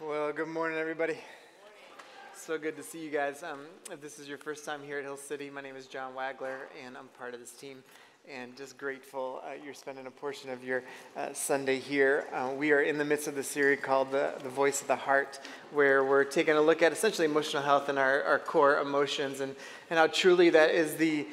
Well, good morning, everybody. So good to see you guys. Um, if this is your first time here at Hill City, my name is John Wagler, and I'm part of this team. And just grateful uh, you're spending a portion of your uh, Sunday here. Uh, we are in the midst of the series called the, the Voice of the Heart, where we're taking a look at essentially emotional health and our, our core emotions, and, and how truly that is the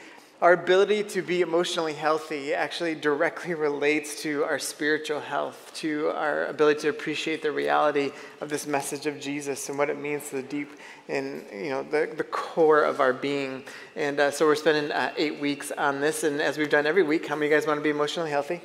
our ability to be emotionally healthy actually directly relates to our spiritual health, to our ability to appreciate the reality of this message of Jesus and what it means to the deep in you know the, the core of our being. And uh, so we're spending uh, eight weeks on this, and as we've done every week, how many of you guys want to be emotionally healthy?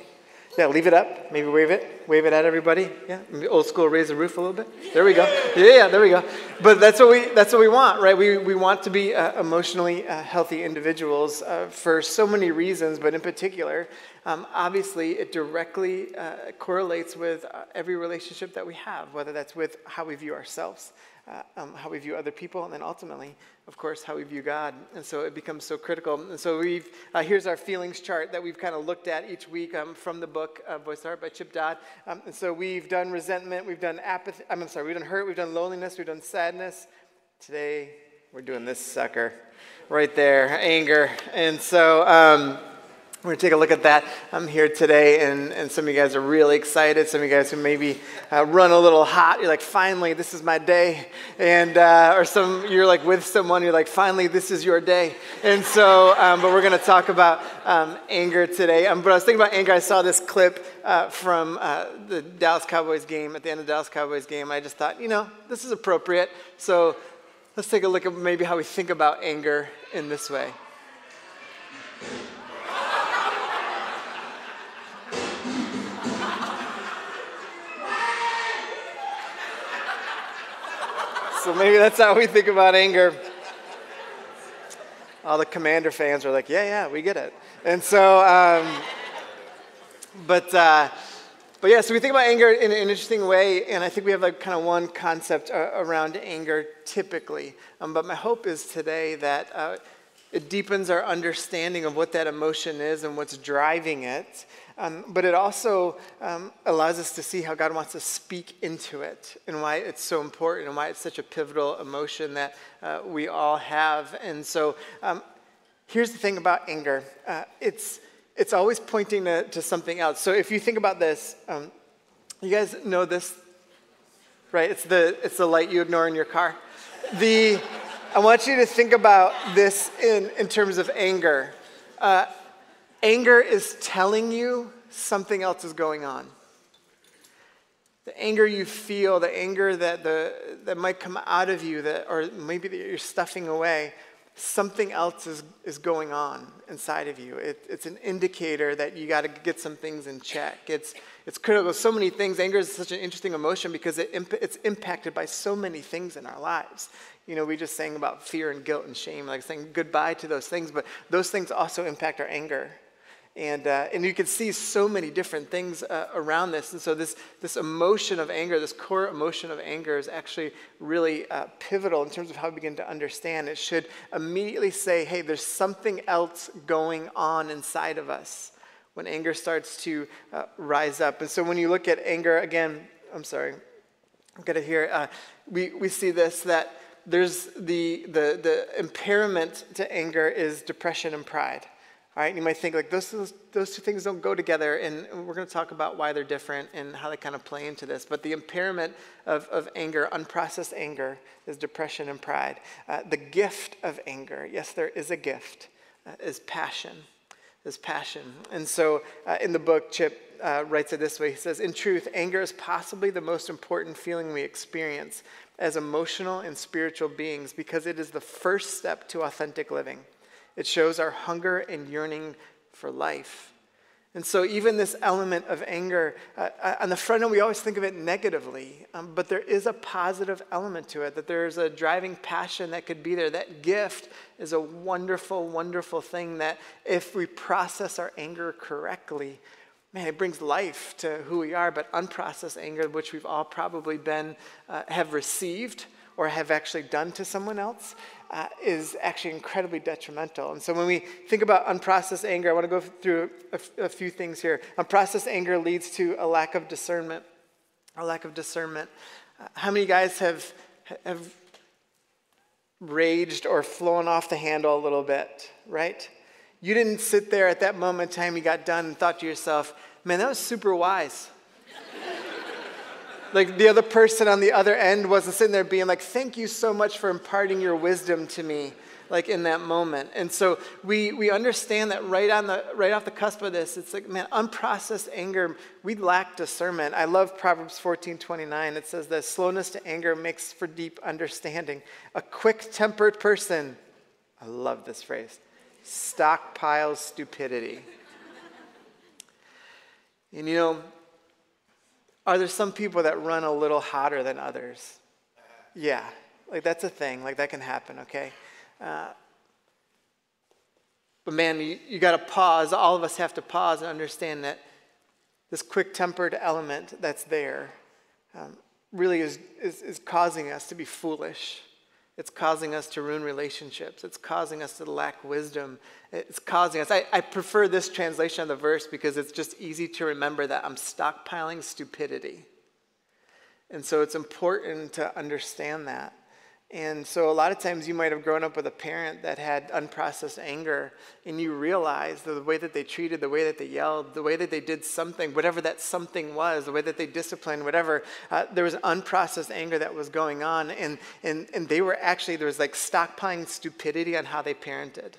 Yeah, leave it up. Maybe wave it. Wave it at everybody. Yeah, old school, raise the roof a little bit. There we go. Yeah, there we go. But that's what we that's what we want, right? We we want to be uh, emotionally uh, healthy individuals uh, for so many reasons, but in particular, um, obviously, it directly uh, correlates with uh, every relationship that we have, whether that's with how we view ourselves, uh, um, how we view other people, and then ultimately, of course, how we view God. And so it becomes so critical. And so we've uh, here's our feelings chart that we've kind of looked at each week um, from the book uh, Voice Heart by Chip Dodd. Um, and so we've done resentment, we've done apathy. I'm sorry, we've done hurt, we've done loneliness, we've done sadness. Today we're doing this sucker right there, anger. And so. We're going to take a look at that I'm here today, and, and some of you guys are really excited. Some of you guys who maybe uh, run a little hot, you're like, finally, this is my day. And, uh, or some, you're like with someone, you're like, finally, this is your day. And so, um, but we're going to talk about um, anger today. Um, but I was thinking about anger. I saw this clip uh, from uh, the Dallas Cowboys game, at the end of the Dallas Cowboys game. I just thought, you know, this is appropriate. So let's take a look at maybe how we think about anger in this way. So maybe that's how we think about anger. All the commander fans are like, yeah, yeah, we get it. And so, um, but, uh, but yeah, so we think about anger in an interesting way, and I think we have like kind of one concept uh, around anger typically. Um, but my hope is today that uh, it deepens our understanding of what that emotion is and what's driving it, um, but it also um, allows us to see how God wants to speak into it and why it's so important and why it's such a pivotal emotion that uh, we all have. And so um, here's the thing about anger uh, it's, it's always pointing to, to, something else. So if you think about this, um, you guys know this, right? It's the, it's the light you ignore in your car. The, I want you to think about this in, in terms of anger. Uh, Anger is telling you something else is going on. The anger you feel, the anger that, the, that might come out of you, that, or maybe that you're stuffing away, something else is, is going on inside of you. It, it's an indicator that you got to get some things in check. It's, it's critical. So many things. Anger is such an interesting emotion because it, it's impacted by so many things in our lives. You know, we just sang about fear and guilt and shame, like saying goodbye to those things, but those things also impact our anger. And, uh, and you can see so many different things uh, around this. And so, this, this emotion of anger, this core emotion of anger, is actually really uh, pivotal in terms of how we begin to understand. It should immediately say, hey, there's something else going on inside of us when anger starts to uh, rise up. And so, when you look at anger, again, I'm sorry, I'm going to hear, uh, we, we see this that there's the, the, the impairment to anger is depression and pride. All right, you might think like those, those, those two things don't go together, and we're going to talk about why they're different and how they kind of play into this. But the impairment of, of anger, unprocessed anger, is depression and pride. Uh, the gift of anger, yes, there is a gift, uh, is passion. Is passion. And so uh, in the book, Chip uh, writes it this way He says, In truth, anger is possibly the most important feeling we experience as emotional and spiritual beings because it is the first step to authentic living. It shows our hunger and yearning for life. And so, even this element of anger, uh, uh, on the front end, we always think of it negatively, um, but there is a positive element to it, that there's a driving passion that could be there. That gift is a wonderful, wonderful thing that if we process our anger correctly, man, it brings life to who we are. But unprocessed anger, which we've all probably been, uh, have received or have actually done to someone else, uh, is actually incredibly detrimental. And so when we think about unprocessed anger, I want to go through a, few things here. Unprocessed anger leads to a lack of discernment. A lack of discernment. Uh, how many guys have, have raged or flown off the handle a little bit, right? You didn't sit there at that moment in time you got done and thought to yourself, man, that was super wise. Like the other person on the other end wasn't sitting there being like, thank you so much for imparting your wisdom to me like in that moment. And so we, we understand that right on the right off the cusp of this, it's like, man, unprocessed anger, we lack discernment. I love Proverbs 14, 29. It says that slowness to anger makes for deep understanding. A quick-tempered person, I love this phrase, stockpiles stupidity. and you know, are there some people that run a little hotter than others? Yeah, like that's a thing. Like that can happen, okay? Uh, but man, you, you got to pause. All of us have to pause and understand that this quick tempered element that's there um, really is, is, is causing us to be foolish. It's causing us to ruin relationships. It's causing us to lack wisdom. It's causing us. I, I prefer this translation of the verse because it's just easy to remember that I'm stockpiling stupidity. And so it's important to understand that. And so a lot of times you might have grown up with a parent that had unprocessed anger, and you realize the way that they treated, the way that they yelled, the way that they did something, whatever that something was, the way that they disciplined, whatever, uh, there was unprocessed anger that was going on. And, and, and they were actually, there was like stockpiling stupidity on how they parented.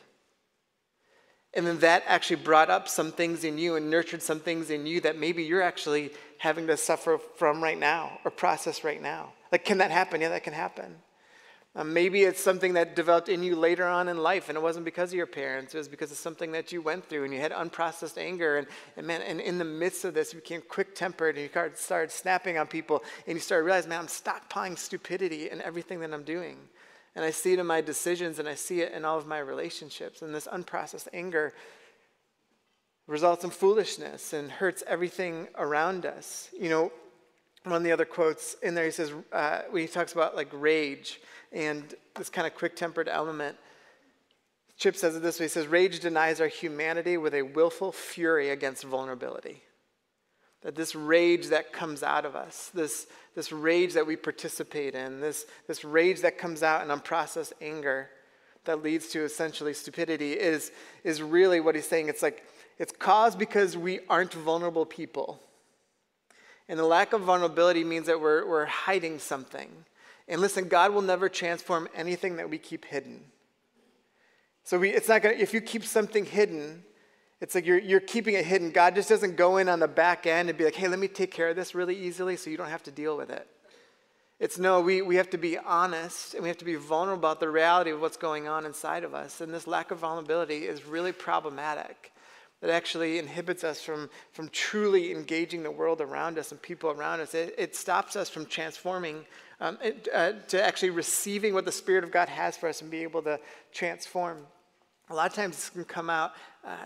And then that actually brought up some things in you and nurtured some things in you that maybe you're actually having to suffer from right now or process right now. Like, can that happen? Yeah, that can happen. Um, maybe it's something that developed in you later on in life, and it wasn't because of your parents. It was because of something that you went through, and you had unprocessed anger. And, and man, and in the midst of this, you became quick tempered, and you started snapping on people, and you started realizing, man, I'm stockpiling stupidity in everything that I'm doing. And I see it in my decisions, and I see it in all of my relationships. And this unprocessed anger results in foolishness and hurts everything around us. You know, one of the other quotes in there, he says, uh, when he talks about like rage and this kind of quick tempered element, Chip says it this way he says, Rage denies our humanity with a willful fury against vulnerability. That this rage that comes out of us, this, this rage that we participate in, this, this rage that comes out in unprocessed anger that leads to essentially stupidity is, is really what he's saying. It's like, it's caused because we aren't vulnerable people. And the lack of vulnerability means that we're, we're hiding something. And listen, God will never transform anything that we keep hidden. So we, it's not gonna, if you keep something hidden, it's like you're, you're keeping it hidden. God just doesn't go in on the back end and be like, hey, let me take care of this really easily so you don't have to deal with it. It's no, we, we have to be honest and we have to be vulnerable about the reality of what's going on inside of us. And this lack of vulnerability is really problematic that actually inhibits us from, from truly engaging the world around us and people around us. It, it stops us from transforming, um, it, uh, to actually receiving what the Spirit of God has for us and be able to transform. A lot of times this can come out, uh,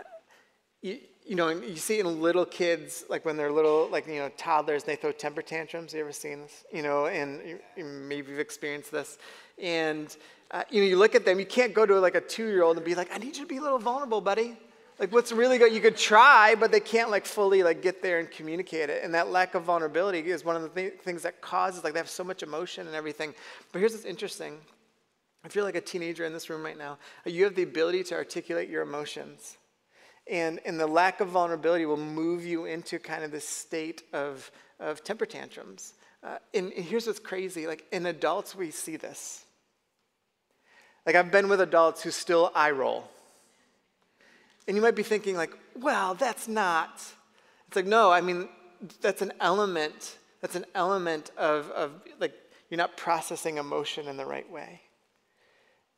you, you know, you see in little kids, like when they're little, like, you know, toddlers, and they throw temper tantrums. You ever seen this? You know, and you, maybe you've experienced this. And, uh, you know, you look at them, you can't go to like a two year old and be like, I need you to be a little vulnerable, buddy. Like what's really good, you could try, but they can't like fully like get there and communicate it. And that lack of vulnerability is one of the th- things that causes like they have so much emotion and everything. But here's what's interesting. If you're like a teenager in this room right now, you have the ability to articulate your emotions. And, and the lack of vulnerability will move you into kind of this state of, of temper tantrums. Uh, and, and here's what's crazy like in adults, we see this. Like I've been with adults who still eye roll and you might be thinking, like, well, that's not. It's like, no, I mean, that's an element. That's an element of, of like, you're not processing emotion in the right way.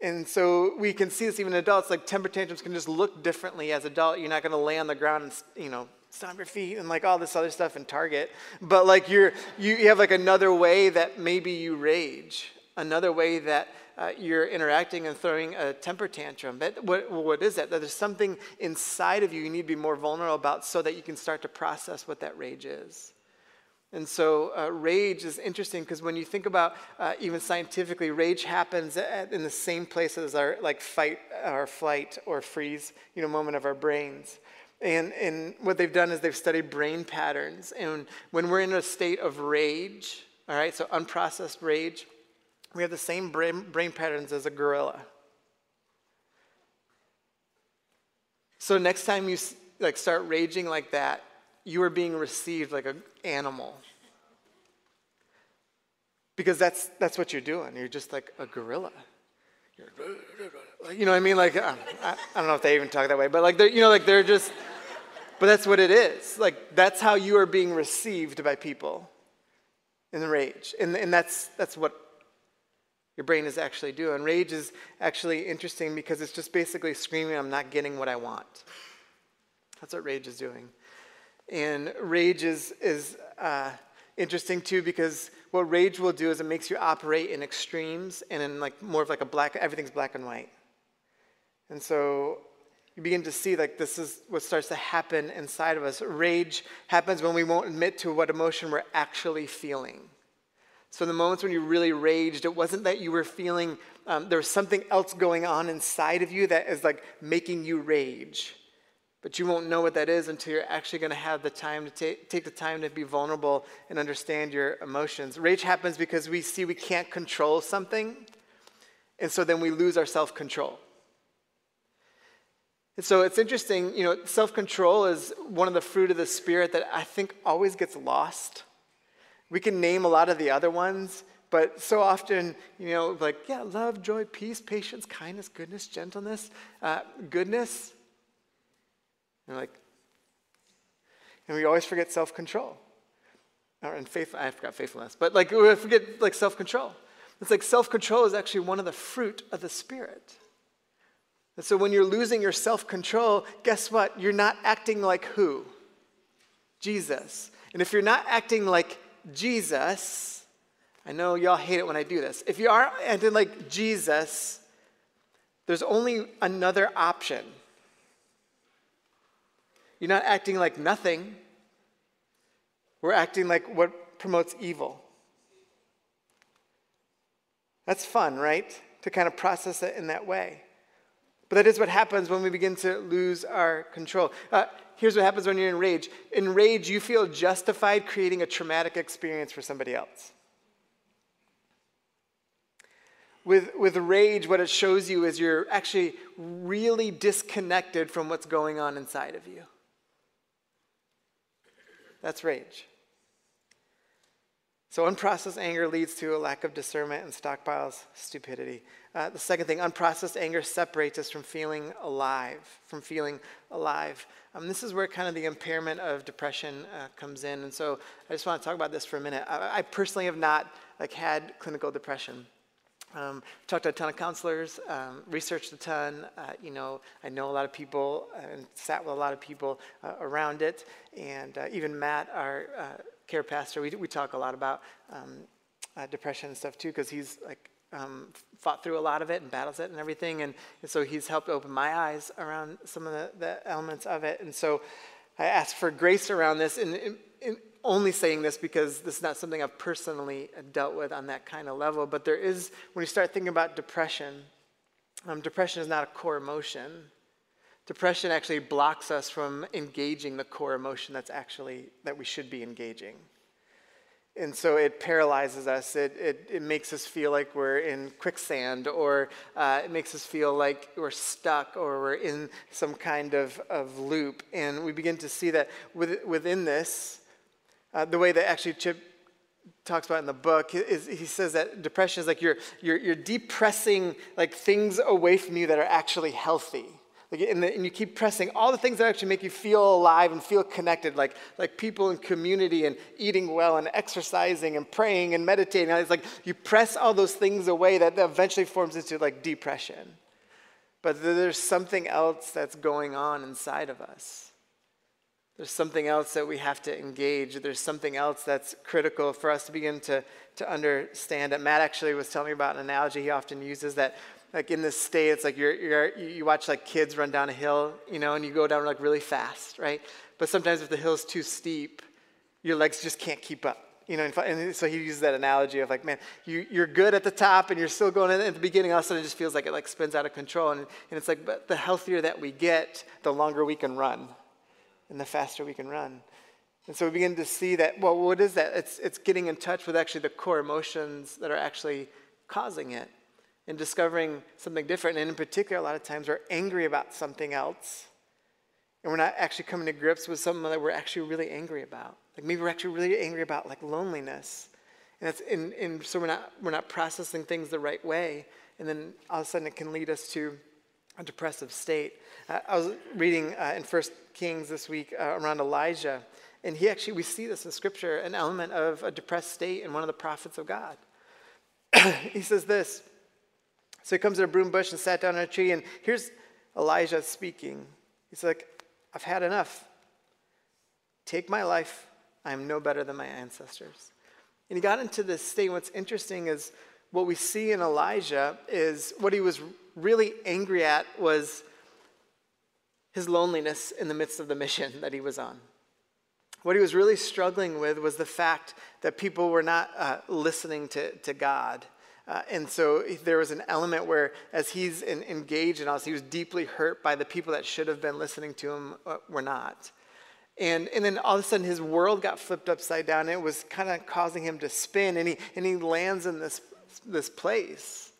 And so we can see this even in adults, like temper tantrums can just look differently as adult. You're not going to lay on the ground and, you know, stomp your feet and like all this other stuff in Target. But like you're, you, you have like another way that maybe you rage, another way that uh, you're interacting and throwing a temper tantrum. But what, what is that? That there's something inside of you you need to be more vulnerable about so that you can start to process what that rage is. And so, uh, rage is interesting because when you think about uh, even scientifically, rage happens at, in the same place as our like fight or flight or freeze, you know, moment of our brains. And, and what they've done is they've studied brain patterns. And when we're in a state of rage, all right, so unprocessed rage, we have the same brain, brain patterns as a gorilla. So next time you like start raging like that, you are being received like an animal. Because that's, that's what you're doing. You're just like a gorilla. You're, you know what I mean? Like, um, I, I don't know if they even talk that way, but like, they're, you know, like they're just, but that's what it is. Like, that's how you are being received by people in the rage. And, and that's, that's what your brain is actually doing. Rage is actually interesting because it's just basically screaming, I'm not getting what I want. That's what rage is doing. And rage is, is uh, interesting too because what rage will do is it makes you operate in extremes and in like more of like a black, everything's black and white. And so you begin to see like this is what starts to happen inside of us. Rage happens when we won't admit to what emotion we're actually feeling. So, the moments when you really raged, it wasn't that you were feeling um, there was something else going on inside of you that is like making you rage. But you won't know what that is until you're actually going to have the time to take, take the time to be vulnerable and understand your emotions. Rage happens because we see we can't control something, and so then we lose our self control. And so it's interesting, you know, self control is one of the fruit of the Spirit that I think always gets lost. We can name a lot of the other ones, but so often, you know, like, yeah, love, joy, peace, patience, kindness, goodness, gentleness, uh, goodness. And like, and we always forget self control. Or And faith, I forgot faithfulness, but like we forget like self control. It's like self control is actually one of the fruit of the Spirit. And so when you're losing your self control, guess what? You're not acting like who? Jesus. And if you're not acting like Jesus, I know y'all hate it when I do this. If you are acting like Jesus, there's only another option. You're not acting like nothing. We're acting like what promotes evil. That's fun, right? To kind of process it in that way. But that is what happens when we begin to lose our control. Uh, here's what happens when you're in rage. In rage, you feel justified creating a traumatic experience for somebody else. With, with rage, what it shows you is you're actually really disconnected from what's going on inside of you. That's rage. So, unprocessed anger leads to a lack of discernment and stockpiles stupidity. Uh, the second thing, unprocessed anger separates us from feeling alive, from feeling alive. Um, this is where kind of the impairment of depression uh, comes in. And so, I just want to talk about this for a minute. I, I personally have not like had clinical depression. Um, talked to a ton of counselors, um, researched a ton. Uh, you know, I know a lot of people and sat with a lot of people uh, around it. And uh, even Matt, our uh, care pastor, we, we talk a lot about um, uh, depression and stuff too, because he's like um, fought through a lot of it and battles it and everything. And, and so he's helped open my eyes around some of the, the, elements of it. And so I ask for grace around this. And, and, and only saying this because this is not something I've personally dealt with on that kind of level, but there is, when you start thinking about depression, um, depression is not a core emotion. Depression actually blocks us from engaging the core emotion that's actually, that we should be engaging. And so it paralyzes us. It, it, it makes us feel like we're in quicksand, or uh, it makes us feel like we're stuck, or we're in some kind of, of loop. And we begin to see that within this, uh, the way that actually Chip talks about in the book is he says that depression is like you're, you're, you're depressing like things away from you that are actually healthy. Like, and, the, and, you keep pressing all the things that actually make you feel alive and feel connected, like, like people and community and eating well and exercising and praying and meditating. It's like you press all those things away that eventually forms into like depression. But there's something else that's going on inside of us. There's something else that we have to engage. There's something else that's critical for us to begin to, to understand. That Matt actually was telling me about an analogy he often uses that like in this state, it's like you're, you're, you watch like kids run down a hill, you know, and you go down like really fast, right? But sometimes if the hill's too steep, your legs just can't keep up. You know, and so he uses that analogy of like, man, you, you're good at the top and you're still going in at the beginning, all of a sudden it just feels like it like spins out of control. And, and it's like, but the healthier that we get, the longer we can run and the faster we can run. And so we begin to see that, well, what is that? It's, it's getting in touch with actually the core emotions that are actually causing it and discovering something different. And in particular, a lot of times we're angry about something else and we're not actually coming to grips with something that we're actually really angry about. Like maybe we're actually really angry about like loneliness. And, that's in, so we're not, we're not processing things the right way. And then all of a sudden it can lead us to a depressive state. Uh, I was reading uh, in First Kings this week uh, around Elijah. And he actually, we see this in scripture, an element of a depressed state in one of the prophets of God. he says this. So he comes to a broom bush and sat down on a tree, and here's Elijah speaking. He's like, I've had enough. Take my life. I am no better than my ancestors. And he got into this state. What's interesting is what we see in Elijah is what he was really angry at was his loneliness in the midst of the mission that he was on. What he was really struggling with was the fact that people were not uh, listening to, to God. Uh, and so there was an element where, as he's in, engaged in all this, he was deeply hurt by the people that should have been listening to him uh, were not. And, and then all of a sudden, his world got flipped upside down, and it was kind of causing him to spin. And he, and he lands in this, this place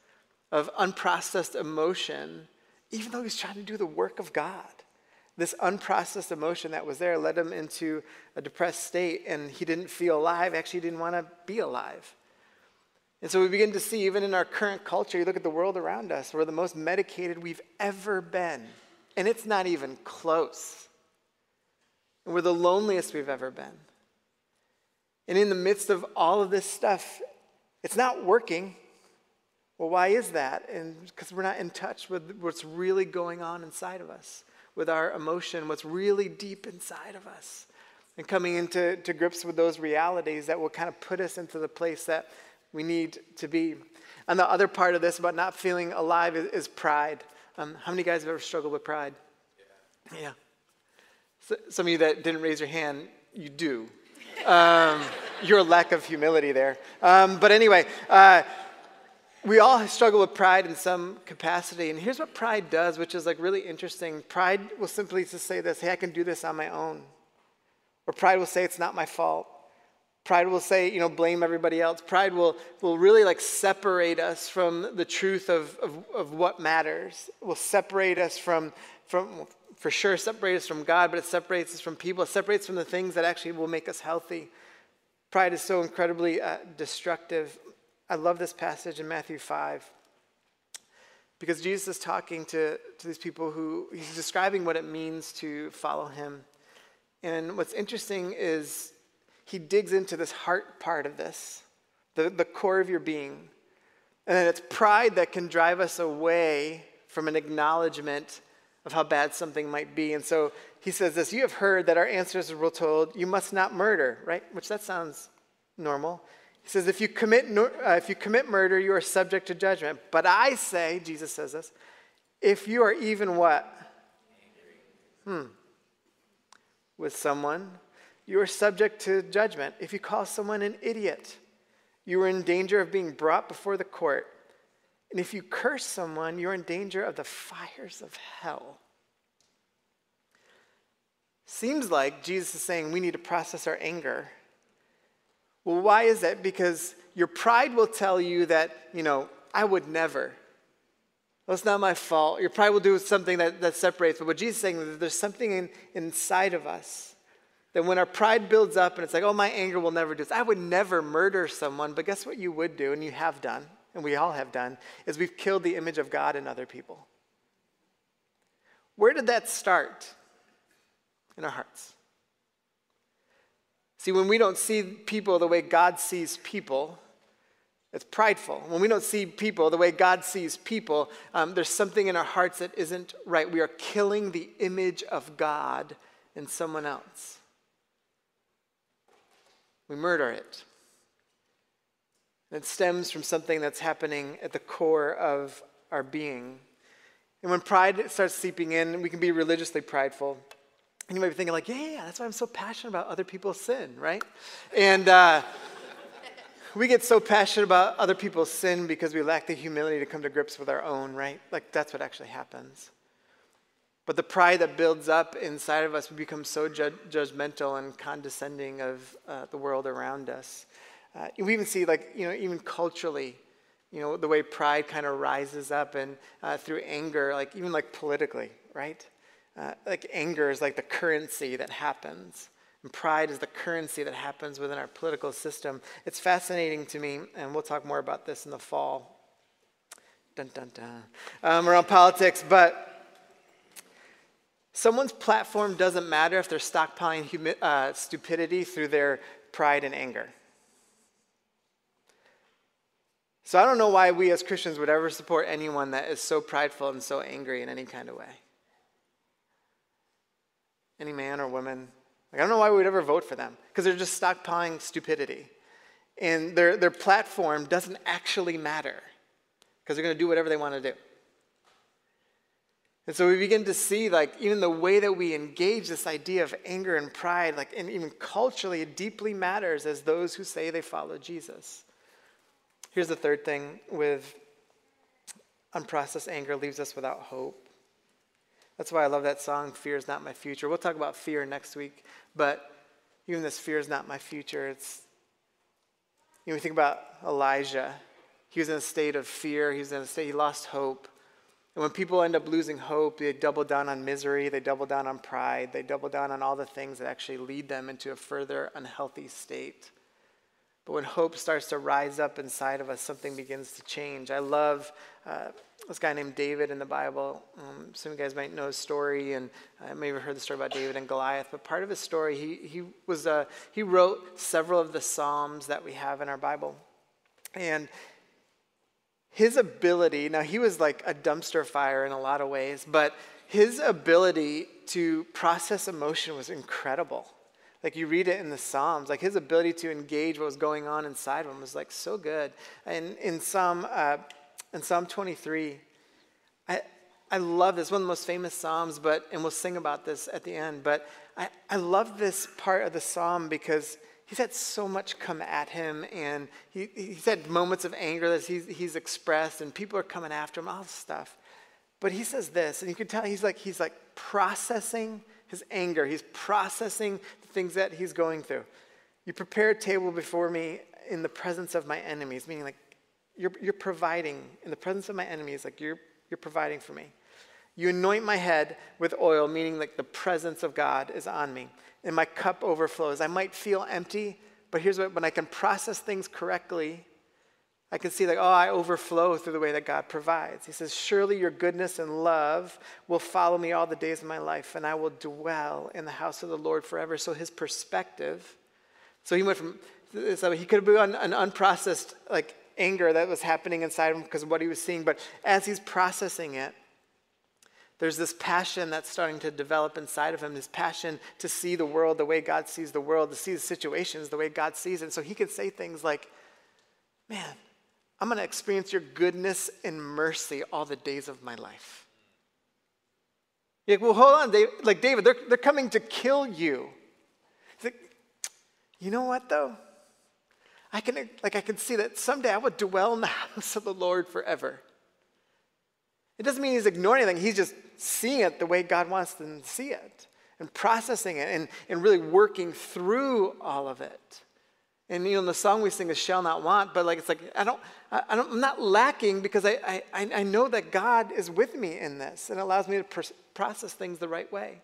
of unprocessed emotion, even though he's trying to do the work of God this unprocessed emotion that was there led him into a depressed state, and he didn't feel alive. Actually, he didn't want to be alive. And so we begin to see, even in our current culture, you look at the world around us, we're the most medicated we've ever been. And it's not even close. And we're the loneliest we've ever been. And in the midst of all of this stuff, it's not working. Well, why is that? And because we're not in touch with what's really going on inside of us with our emotion, what's really deep inside of us, and coming into to grips with those realities that will kind of put us into the place that we need to be. And the other part of this about not feeling alive is, is pride. Um, how many guys have ever struggled with pride? Yeah. yeah. So, some of you that didn't raise your hand, you do. Um, your lack of humility there. Um, but anyway, uh, we all struggle with pride in some capacity. And here's what pride does, which is like really interesting. Pride will simply just say this hey, I can do this on my own. Or pride will say it's not my fault. Pride will say, you know, blame everybody else. Pride will, will really like separate us from the truth of, of, of what matters. It will separate us from, from, for sure, separate us from God, but it separates us from people. It separates from the things that actually will make us healthy. Pride is so incredibly uh, destructive. I love this passage in Matthew 5 because Jesus is talking to, to these people who he's describing what it means to follow him. And what's interesting is he digs into this heart part of this, the, the core of your being. And then it's pride that can drive us away from an acknowledgement of how bad something might be. And so he says this You have heard that our ancestors were told, You must not murder, right? Which that sounds normal. He says, if you, commit, uh, if you commit murder, you are subject to judgment. But I say, Jesus says this, if you are even what? Hmm. With someone, you are subject to judgment. If you call someone an idiot, you are in danger of being brought before the court. And if you curse someone, you're in danger of the fires of hell. Seems like Jesus is saying we need to process our anger well, why is that? Because your pride will tell you that, you know, I would never. Well, it's not my fault. Your pride will do something that, that separates. But what Jesus is saying is there's something in, inside of us that when our pride builds up and it's like, oh, my anger will never do this. I would never murder someone. But guess what you would do, and you have done, and we all have done, is we've killed the image of God in other people. Where did that start? In our hearts. See, when we don't see people the way God sees people, it's prideful. When we don't see people the way God sees people, um, there's something in our hearts that isn't right. We are killing the image of God in someone else. We murder it. And it stems from something that's happening at the core of our being. And when pride starts seeping in, we can be religiously prideful. And you might be thinking, like, yeah, yeah, that's why I'm so passionate about other people's sin, right? And uh, we get so passionate about other people's sin because we lack the humility to come to grips with our own, right? Like, that's what actually happens. But the pride that builds up inside of us, we become so ju- judgmental and condescending of uh, the world around us. Uh, we even see, like, you know, even culturally, you know, the way pride kind of rises up and uh, through anger, like, even like politically, right? Uh, like, anger is like the currency that happens. And pride is the currency that happens within our political system. It's fascinating to me, and we'll talk more about this in the fall. Dun, dun, dun. Um, around politics, but Someone's platform doesn't matter if they're stockpiling humi- uh, stupidity through their pride and anger. So I don't know why we as Christians would ever support anyone that is so prideful and so angry in any kind of way. Any man or woman. Like, I don't know why we would ever vote for them, because they're just stockpiling stupidity. And their, their platform doesn't actually matter, because they're going to do whatever they want to do. And so we begin to see, like, even the way that we engage this idea of anger and pride, like, and even culturally, it deeply matters as those who say they follow Jesus. Here's the third thing with unprocessed anger leaves us without hope. That's why I love that song, Fear is Not My Future. We'll talk about fear next week, but even this fear is not my future. It's, you know, we think about Elijah. He was in a state of fear, he was in a state, he lost hope. And when people end up losing hope, they double down on misery, they double down on pride, they double down on all the things that actually lead them into a further unhealthy state. But when hope starts to rise up inside of us, something begins to change. I love uh, this guy named David in the Bible. Um, some of you guys might know his story, and I may have heard the story about David and Goliath. But part of his story, he, he, was, uh, he wrote several of the Psalms that we have in our Bible. And his ability, now he was like a dumpster fire in a lot of ways, but his ability to process emotion was incredible. Like you read it in the Psalms, like his ability to engage what was going on inside of him was like so good. And in Psalm, uh, in Psalm 23, I, I love this, one of the most famous Psalms, but, and we'll sing about this at the end, but I, I love this part of the Psalm because he's had so much come at him, and he, he's had moments of anger that he's, he's expressed, and people are coming after him, all this stuff. But he says this, and you can tell he's like, he's like processing his anger. He's processing the things that he's going through. You prepare a table before me in the presence of my enemies, meaning like you're, you're providing in the presence of my enemies, like you're, you're providing for me. You anoint my head with oil, meaning like the presence of God is on me and my cup overflows. I might feel empty, but here's what when I can process things correctly, I can see like, oh, I overflow through the way that God provides. He says, Surely your goodness and love will follow me all the days of my life, and I will dwell in the house of the Lord forever. So his perspective, so he went from so he could have been an unprocessed like anger that was happening inside him because of what he was seeing, but as he's processing it, there's this passion that's starting to develop inside of him, this passion to see the world the way God sees the world, to see the situations the way God sees it. So he can say things like, Man, I'm going to experience your goodness and mercy all the days of my life. You're like, well, hold on, like David, they're, they're coming to kill you. He's Like, you know what though? I can like I can see that someday I would dwell in the house of the Lord forever. It doesn't mean he's ignoring anything, he's just seeing it the way God wants them to see it and processing it and, and really working through all of it. And you know, the song we sing is "Shall Not Want," but like it's like I don't, I, don't I'm not lacking because I, I, I know that God is with me in this and allows me to pr- process things the right way.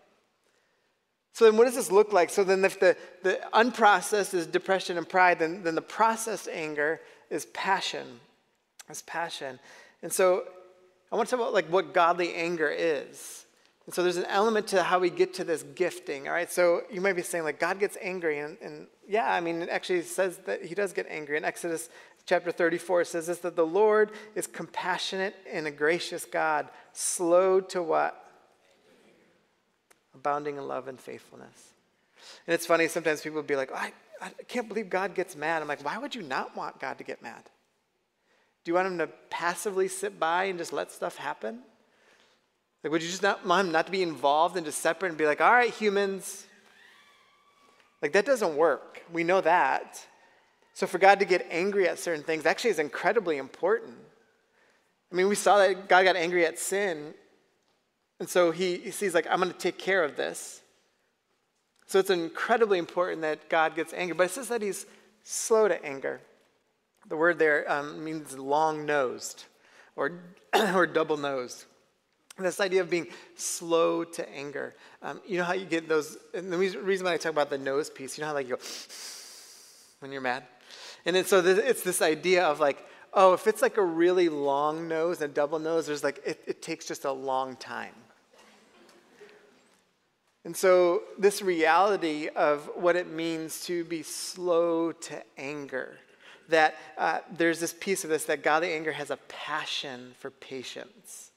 So then, what does this look like? So then, if the, the unprocessed is depression and pride, then, then the processed anger is passion. Is passion. And so I want to talk about like what godly anger is. And so there's an element to how we get to this gifting, all right? So you might be saying, like, God gets angry. And, and yeah, I mean, it actually says that he does get angry. In Exodus chapter 34, it says this that the Lord is compassionate and a gracious God, slow to what? Abounding in love and faithfulness. And it's funny, sometimes people will be like, oh, I, I can't believe God gets mad. I'm like, why would you not want God to get mad? Do you want him to passively sit by and just let stuff happen? Like, would you just not want him not to be involved and just separate and be like, all right, humans? Like, that doesn't work. We know that. So, for God to get angry at certain things actually is incredibly important. I mean, we saw that God got angry at sin And so he, he sees, like, I'm going to take care of this. So it's incredibly important that God gets angry. But it says that he's slow to anger. The word there um, means long nosed or, or double nosed. This idea of being slow to anger. Um, you know how you get those, and the reason why I talk about the nose piece, you know how like you go when you're mad? And then, so it's this idea of like, oh, if it's like a really long nose and a double nose, there's like, it, it takes just a long time. And so, this reality of what it means to be slow to anger, that uh, there's this piece of this that godly anger has a passion for patience.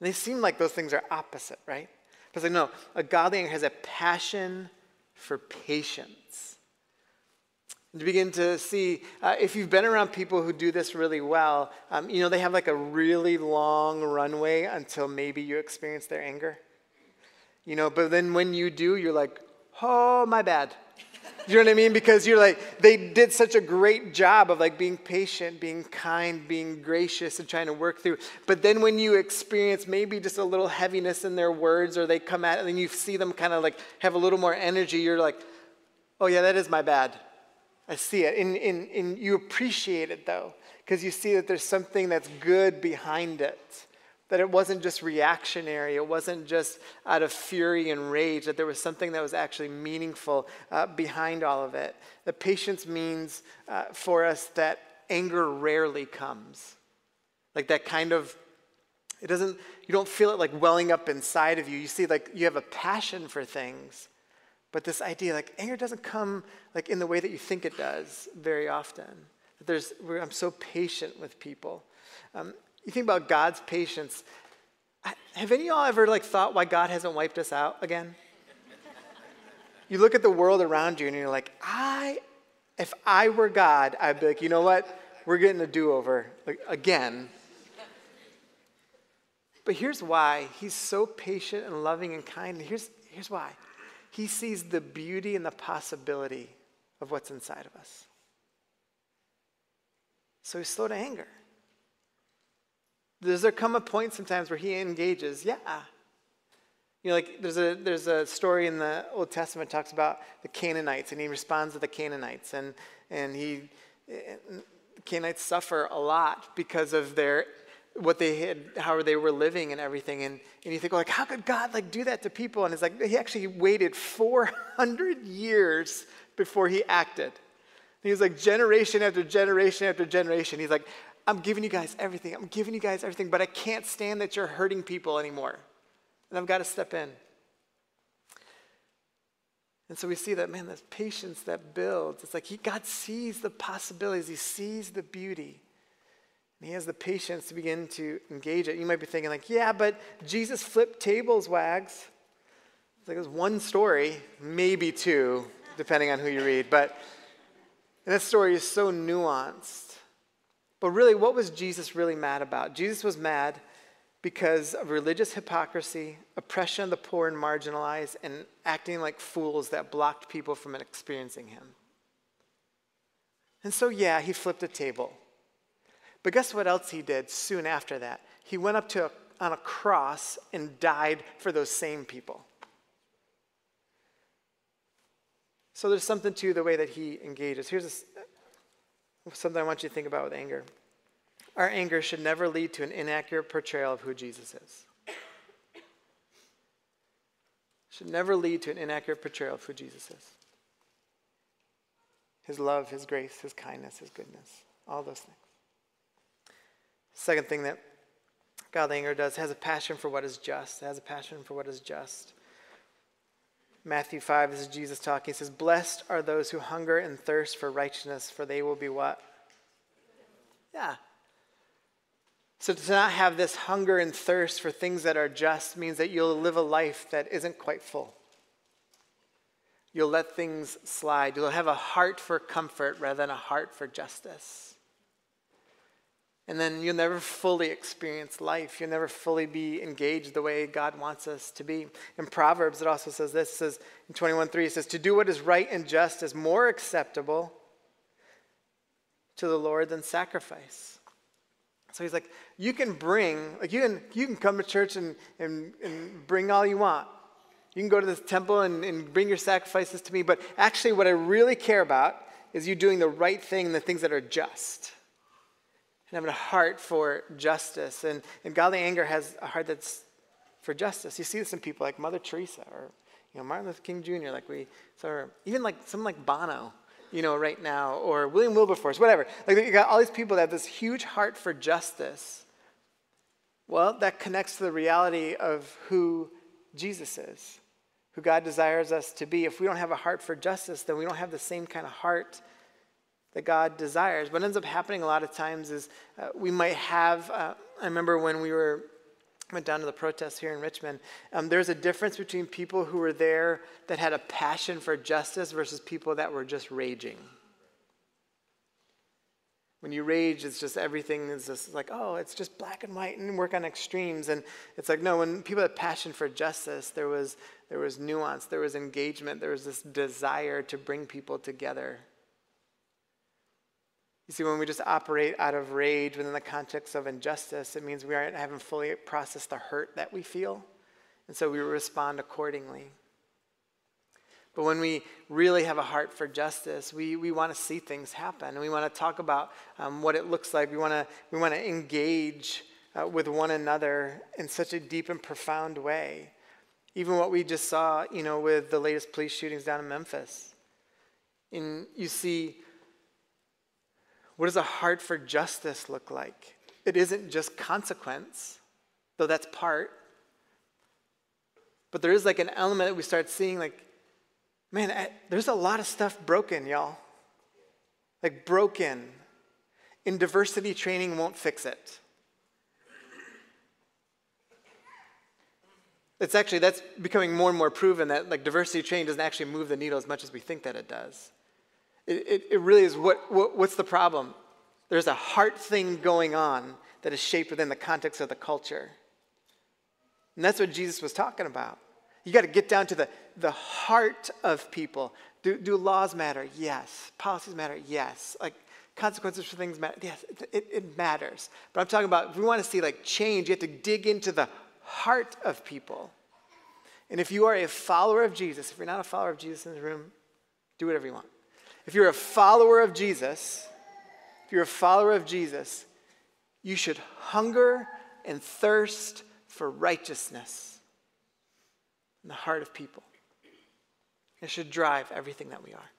And they seem like those things are opposite, right? But like, no, a godly anger has a passion for patience. And to begin to see, uh, if you've been around people who do this really well, um, you know, they have like a really long runway until maybe you experience their anger. You know, but then when you do, you're like, oh, my bad. You know what I mean? Because you're like, they did such a great job of like being patient, being kind, being gracious, and trying to work through. But then when you experience maybe just a little heaviness in their words, or they come at, it and you see them kind of like have a little more energy, you're like, oh yeah, that is my bad. I see it. And, and, and you appreciate it though, because you see that there's something that's good behind it. That it wasn't just reactionary, it wasn't just out of fury and rage, that there was something that was actually meaningful uh, behind all of it. The patience means uh, for us that anger rarely comes. Like that kind of, it doesn't, you don't feel it like welling up inside of you. You see, like you have a passion for things, but this idea, like anger doesn't come like in the way that you think it does very often. There's, I'm so patient with people. Um, you think about God's patience. Have any of y'all ever like thought why God hasn't wiped us out again? you look at the world around you and you're like, I, if I were God, I'd be like, you know what? We're getting a do-over like, again. But here's why he's so patient and loving and kind. Here's, here's why. He sees the beauty and the possibility of what's inside of us. So he's slow to anger. Does there come a point sometimes where he engages? Yeah. You know, like there's a there's a story in the Old Testament talks about the Canaanites, and he responds to the Canaanites, and and he the Canaanites suffer a lot because of their what they had, how they were living and everything. And, and you think, like, how could God like do that to people? And it's like he actually waited 400 years before he acted. He was like generation after generation after generation. He's like, I'm giving you guys everything. I'm giving you guys everything, but I can't stand that you're hurting people anymore. And I've got to step in. And so we see that, man, this patience that builds. It's like he, God sees the possibilities, He sees the beauty. And He has the patience to begin to engage it. You might be thinking, like, yeah, but Jesus flipped tables, wags. It's like there's one story, maybe two, depending on who you read. But and that story is so nuanced. But really, what was Jesus really mad about? Jesus was mad because of religious hypocrisy, oppression of the poor and marginalized, and acting like fools that blocked people from experiencing him. And so, yeah, he flipped a table. But guess what else he did soon after that? He went up to a, on a cross and died for those same people. So there's something to the way that he engages. Here's something I want you to think about with anger. Our anger should never lead to an inaccurate portrayal of who Jesus is. Should never lead to an inaccurate portrayal of who Jesus is. His love, his grace, his kindness, his goodness, all those things. Second thing that godly anger does has a passion for what is just. It has a passion for what is just. Matthew 5, this is Jesus talking. He says, Blessed are those who hunger and thirst for righteousness, for they will be what? Yeah. So to not have this hunger and thirst for things that are just means that you'll live a life that isn't quite full. You'll let things slide. You'll have a heart for comfort rather than a heart for justice. And then you'll never fully experience life. You'll never fully be engaged the way God wants us to be. In Proverbs, it also says this. It says in 21.3, it says, To do what is right and just is more acceptable to the Lord than sacrifice. So he's like, you can bring, like you can, you can come to church and, and, and bring all you want. You can go to this temple and, and bring your sacrifices to me, but actually what I really care about is you doing the right thing, and the things that are just. And having a heart for justice. And, and godly anger has a heart that's for justice. You see this in people like Mother Teresa or you know, Martin Luther King Jr., like we saw, even like someone like Bono, you know, right now, or William Wilberforce, whatever. Like you got all these people that have this huge heart for justice. Well, that connects to the reality of who Jesus is, who God desires us to be. If we don't have a heart for justice, then we don't have the same kind of heart that God desires. What ends up happening a lot of times is uh, we might have, uh, I remember when we were went down to the protests here in Richmond, um, there's a difference between people who were there that had a passion for justice versus people that were just raging. When you rage, it's just everything is just like, oh, it's just black and white and work on extremes. And it's like, no, when people had passion for justice, there was, there was nuance, there was engagement, there was this desire to bring people together. You see, when we just operate out of rage within the context of injustice, it means we aren't having fully processed the hurt that we feel. And so we respond accordingly. But when we really have a heart for justice, we, we want to see things happen. And we want to talk about um, what it looks like. We want to, we want to engage uh, with one another in such a deep and profound way. Even what we just saw, you know, with the latest police shootings down in Memphis. And you see what does a heart for justice look like? It isn't just consequence, though that's part. But there is like an element that we start seeing like, man, I, there's a lot of stuff broken, y'all. Like broken. In diversity training won't fix it. It's actually, that's becoming more and more proven that like diversity training doesn't actually move the needle as much as we think that it does. It, it, it really is what, what, what's the problem? There's a heart thing going on that is shaped within the context of the culture. And that's what Jesus was talking about. You got to get down to the, the heart of people. Do, do laws matter? Yes. Policies matter? Yes. Like consequences for things matter? Yes, it, it matters. But I'm talking about if we want to see like change, you have to dig into the heart of people. And if you are a follower of Jesus, if you're not a follower of Jesus in the room, do whatever you want. If you're a follower of Jesus, if you're a follower of Jesus, you should hunger and thirst for righteousness in the heart of people. It should drive everything that we are.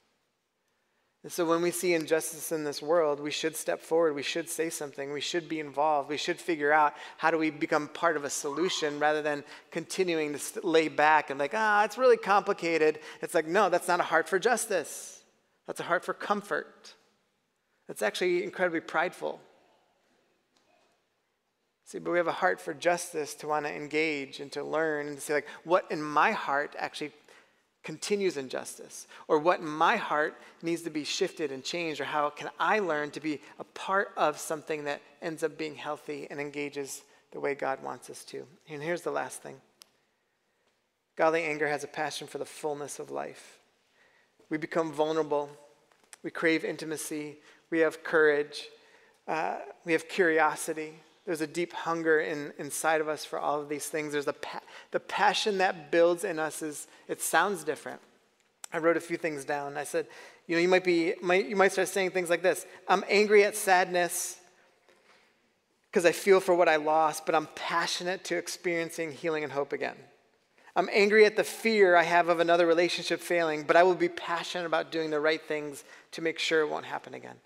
And so when we see injustice in this world, we should step forward. We should say something. We should be involved. We should figure out how do we become part of a solution rather than continuing to lay back and like, ah, it's really complicated. It's like, no, that's not a heart for justice. That's a heart for comfort. That's actually incredibly prideful. See, but we have a heart for justice to want to engage and to learn and to see, like, what in my heart actually continues injustice? Or what in my heart needs to be shifted and changed? Or how can I learn to be a part of something that ends up being healthy and engages the way God wants us to? And here's the last thing godly anger has a passion for the fullness of life. We become vulnerable. We crave intimacy. We have courage. Uh, we have curiosity. There's a deep hunger in, inside of us for all of these things. There's a pa- the passion that builds in us is it sounds different. I wrote a few things down. I said, you know, you might be might, you might start saying things like this. I'm angry at sadness because I feel for what I lost, but I'm passionate to experiencing healing and hope again. I'm angry at the fear I have of another relationship failing, but I will be passionate about doing the right things to make sure it won't happen again.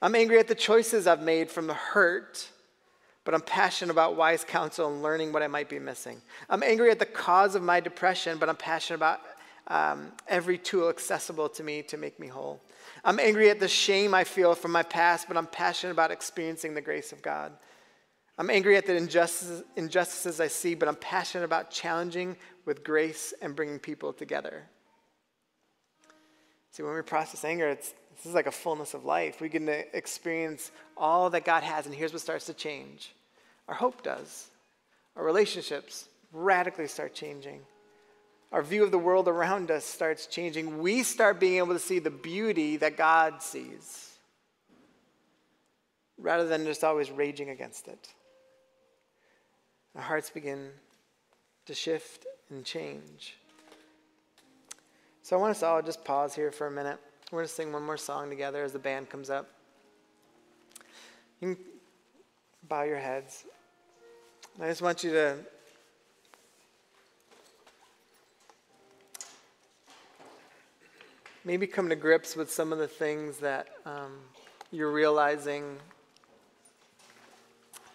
I'm angry at the choices I've made from the hurt, but I'm passionate about wise counsel and learning what I might be missing. I'm angry at the cause of my depression, but I'm passionate about um, every tool accessible to me to make me whole. I'm angry at the shame I feel from my past, but I'm passionate about experiencing the grace of God. I'm angry at the injustices, injustices I see, but I'm passionate about challenging with grace and bringing people together. See, when we process anger, it's, this is like a fullness of life. We get to experience all that God has, and here's what starts to change our hope does. Our relationships radically start changing. Our view of the world around us starts changing. We start being able to see the beauty that God sees. rather than just always raging against it. Our hearts begin to shift and change. So I want us all to just pause here for a minute. We're going to sing one more song together as the band comes up. You can bow your heads. I just want you to maybe come to grips with some of the things that um, you're realizing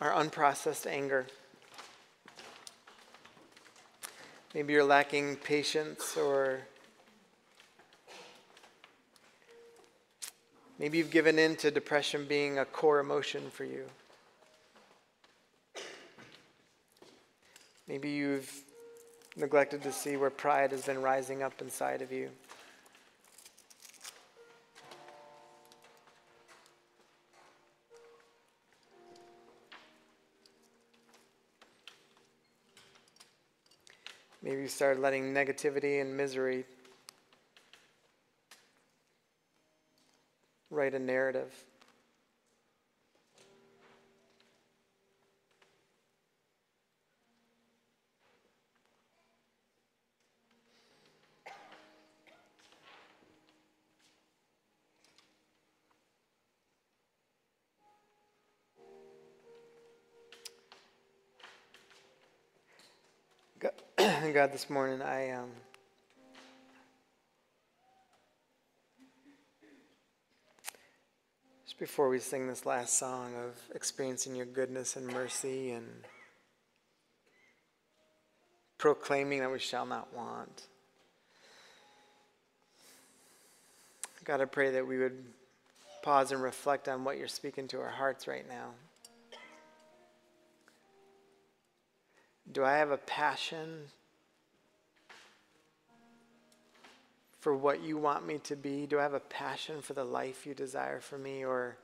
are unprocessed anger. Maybe you're lacking patience, or maybe you've given in to depression being a core emotion for you. Maybe you've neglected to see where pride has been rising up inside of you. Maybe you started letting negativity and misery write a narrative. God, this morning I um, just before we sing this last song of experiencing your goodness and mercy and proclaiming that we shall not want. God, I pray that we would pause and reflect on what you're speaking to our hearts right now. Do I have a passion for what you want me to be? Do I have a passion for the life you desire for me, or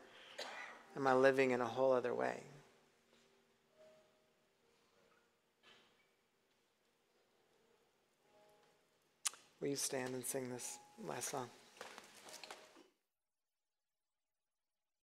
am I living in a whole other way? Will you stand and sing this last song?